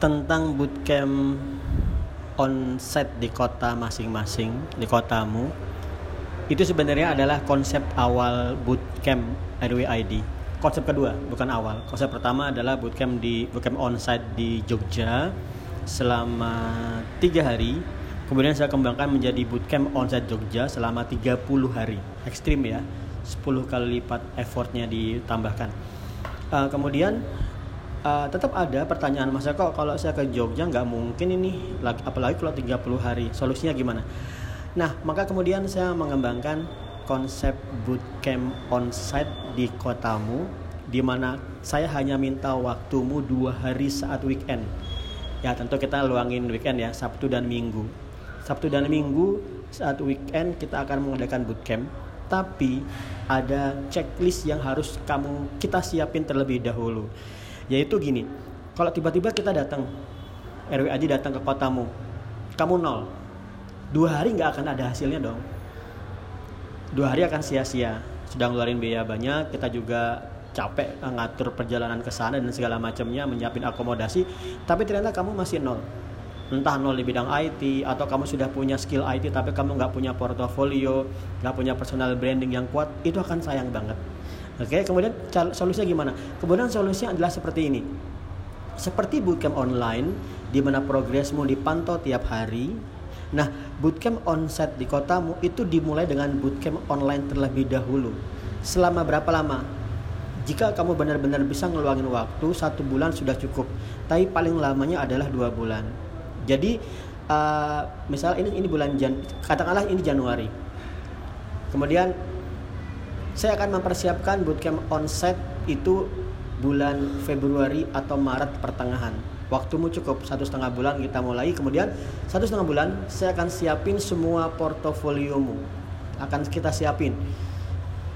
tentang bootcamp onsite di kota masing-masing di kotamu itu sebenarnya adalah konsep awal bootcamp RWID konsep kedua bukan awal. Konsep pertama adalah bootcamp di bootcamp onsite di Jogja selama tiga hari. Kemudian saya kembangkan menjadi bootcamp onsite Jogja selama 30 hari. Ekstrim ya 10 kali lipat effortnya ditambahkan. Uh, kemudian uh, tetap ada pertanyaan masa kok kalau saya ke Jogja nggak mungkin ini apalagi kalau 30 hari solusinya gimana Nah, maka kemudian saya mengembangkan konsep bootcamp onsite di kotamu di mana saya hanya minta waktumu dua hari saat weekend. Ya tentu kita luangin weekend ya Sabtu dan Minggu. Sabtu dan Minggu saat weekend kita akan mengadakan bootcamp. Tapi ada checklist yang harus kamu kita siapin terlebih dahulu. Yaitu gini, kalau tiba-tiba kita datang, RWAD datang ke kotamu, kamu nol, dua hari nggak akan ada hasilnya dong. Dua hari akan sia-sia. Sudah ngeluarin biaya banyak kita juga capek eh, ngatur perjalanan ke sana dan segala macamnya menyiapin akomodasi tapi ternyata kamu masih nol. Entah nol di bidang IT atau kamu sudah punya skill IT tapi kamu nggak punya portofolio nggak punya personal branding yang kuat itu akan sayang banget oke kemudian solusinya gimana kemudian solusinya adalah seperti ini seperti bootcamp online di mana progresmu dipantau tiap hari Nah, bootcamp onsite di kotamu itu dimulai dengan bootcamp online terlebih dahulu. Selama berapa lama? Jika kamu benar-benar bisa ngeluangin waktu, satu bulan sudah cukup. Tapi paling lamanya adalah dua bulan. Jadi, uh, misal ini ini bulan Jan, katakanlah ini Januari. Kemudian saya akan mempersiapkan bootcamp onsite itu bulan Februari atau Maret pertengahan. Waktumu cukup satu setengah bulan kita mulai. Kemudian satu setengah bulan saya akan siapin semua portofoliomu. Akan kita siapin.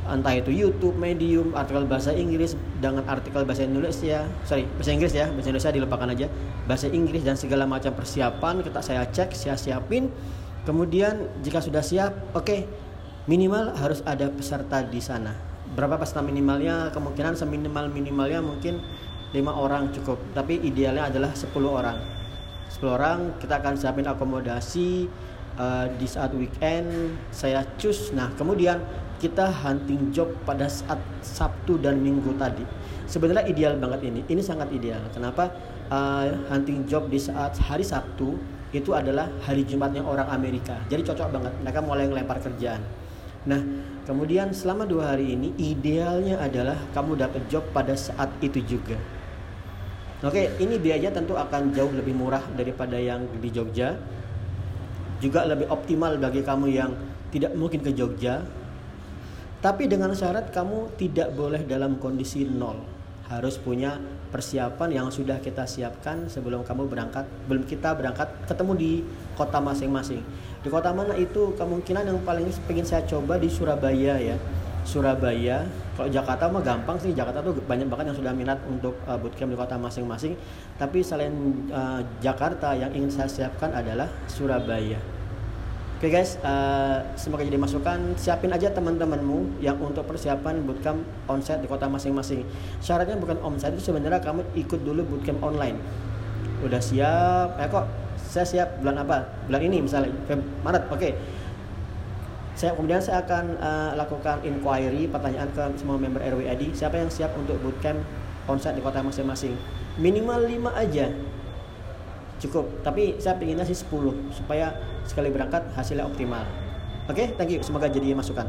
Entah itu YouTube, Medium, artikel bahasa Inggris dengan artikel bahasa Indonesia, sorry bahasa Inggris ya, bahasa Indonesia dilupakan aja, bahasa Inggris dan segala macam persiapan kita saya cek, saya siapin. Kemudian jika sudah siap, oke, okay, minimal harus ada peserta di sana. Berapa peserta minimalnya? Kemungkinan seminimal minimalnya mungkin lima orang cukup. Tapi idealnya adalah 10 orang. 10 orang kita akan siapin akomodasi uh, di saat weekend saya cus nah kemudian kita hunting job pada saat Sabtu dan Minggu tadi. Sebenarnya ideal banget ini. Ini sangat ideal. Kenapa? Uh, hunting job di saat hari Sabtu itu adalah hari Jumatnya orang Amerika. Jadi cocok banget. Mereka mulai ngelempar kerjaan Nah, kemudian selama dua hari ini idealnya adalah kamu dapat job pada saat itu juga. Oke, ini biayanya tentu akan jauh lebih murah daripada yang di Jogja. Juga lebih optimal bagi kamu yang tidak mungkin ke Jogja. Tapi dengan syarat kamu tidak boleh dalam kondisi nol. Harus punya persiapan yang sudah kita siapkan sebelum kamu berangkat. Belum kita berangkat ketemu di kota masing-masing. Di kota mana itu kemungkinan yang paling ingin saya coba di Surabaya ya Surabaya kalau Jakarta mah gampang sih Jakarta tuh banyak banget yang sudah minat untuk uh, bootcamp di kota masing-masing tapi selain uh, Jakarta yang ingin saya siapkan adalah Surabaya Oke okay guys, uh, semoga jadi masukan. Siapin aja teman-temanmu yang untuk persiapan bootcamp onsite di kota masing-masing. Syaratnya bukan onsite itu sebenarnya kamu ikut dulu bootcamp online. Udah siap? Eh kok saya siap bulan apa? Bulan ini misalnya Maret. Oke. Okay saya kemudian saya akan uh, lakukan inquiry pertanyaan ke semua member RWID siapa yang siap untuk bootcamp onsite di kota masing-masing? Minimal 5 aja. Cukup. Tapi saya pinginnya sih 10 supaya sekali berangkat hasilnya optimal. Oke? Okay, thank you. Semoga jadi masukan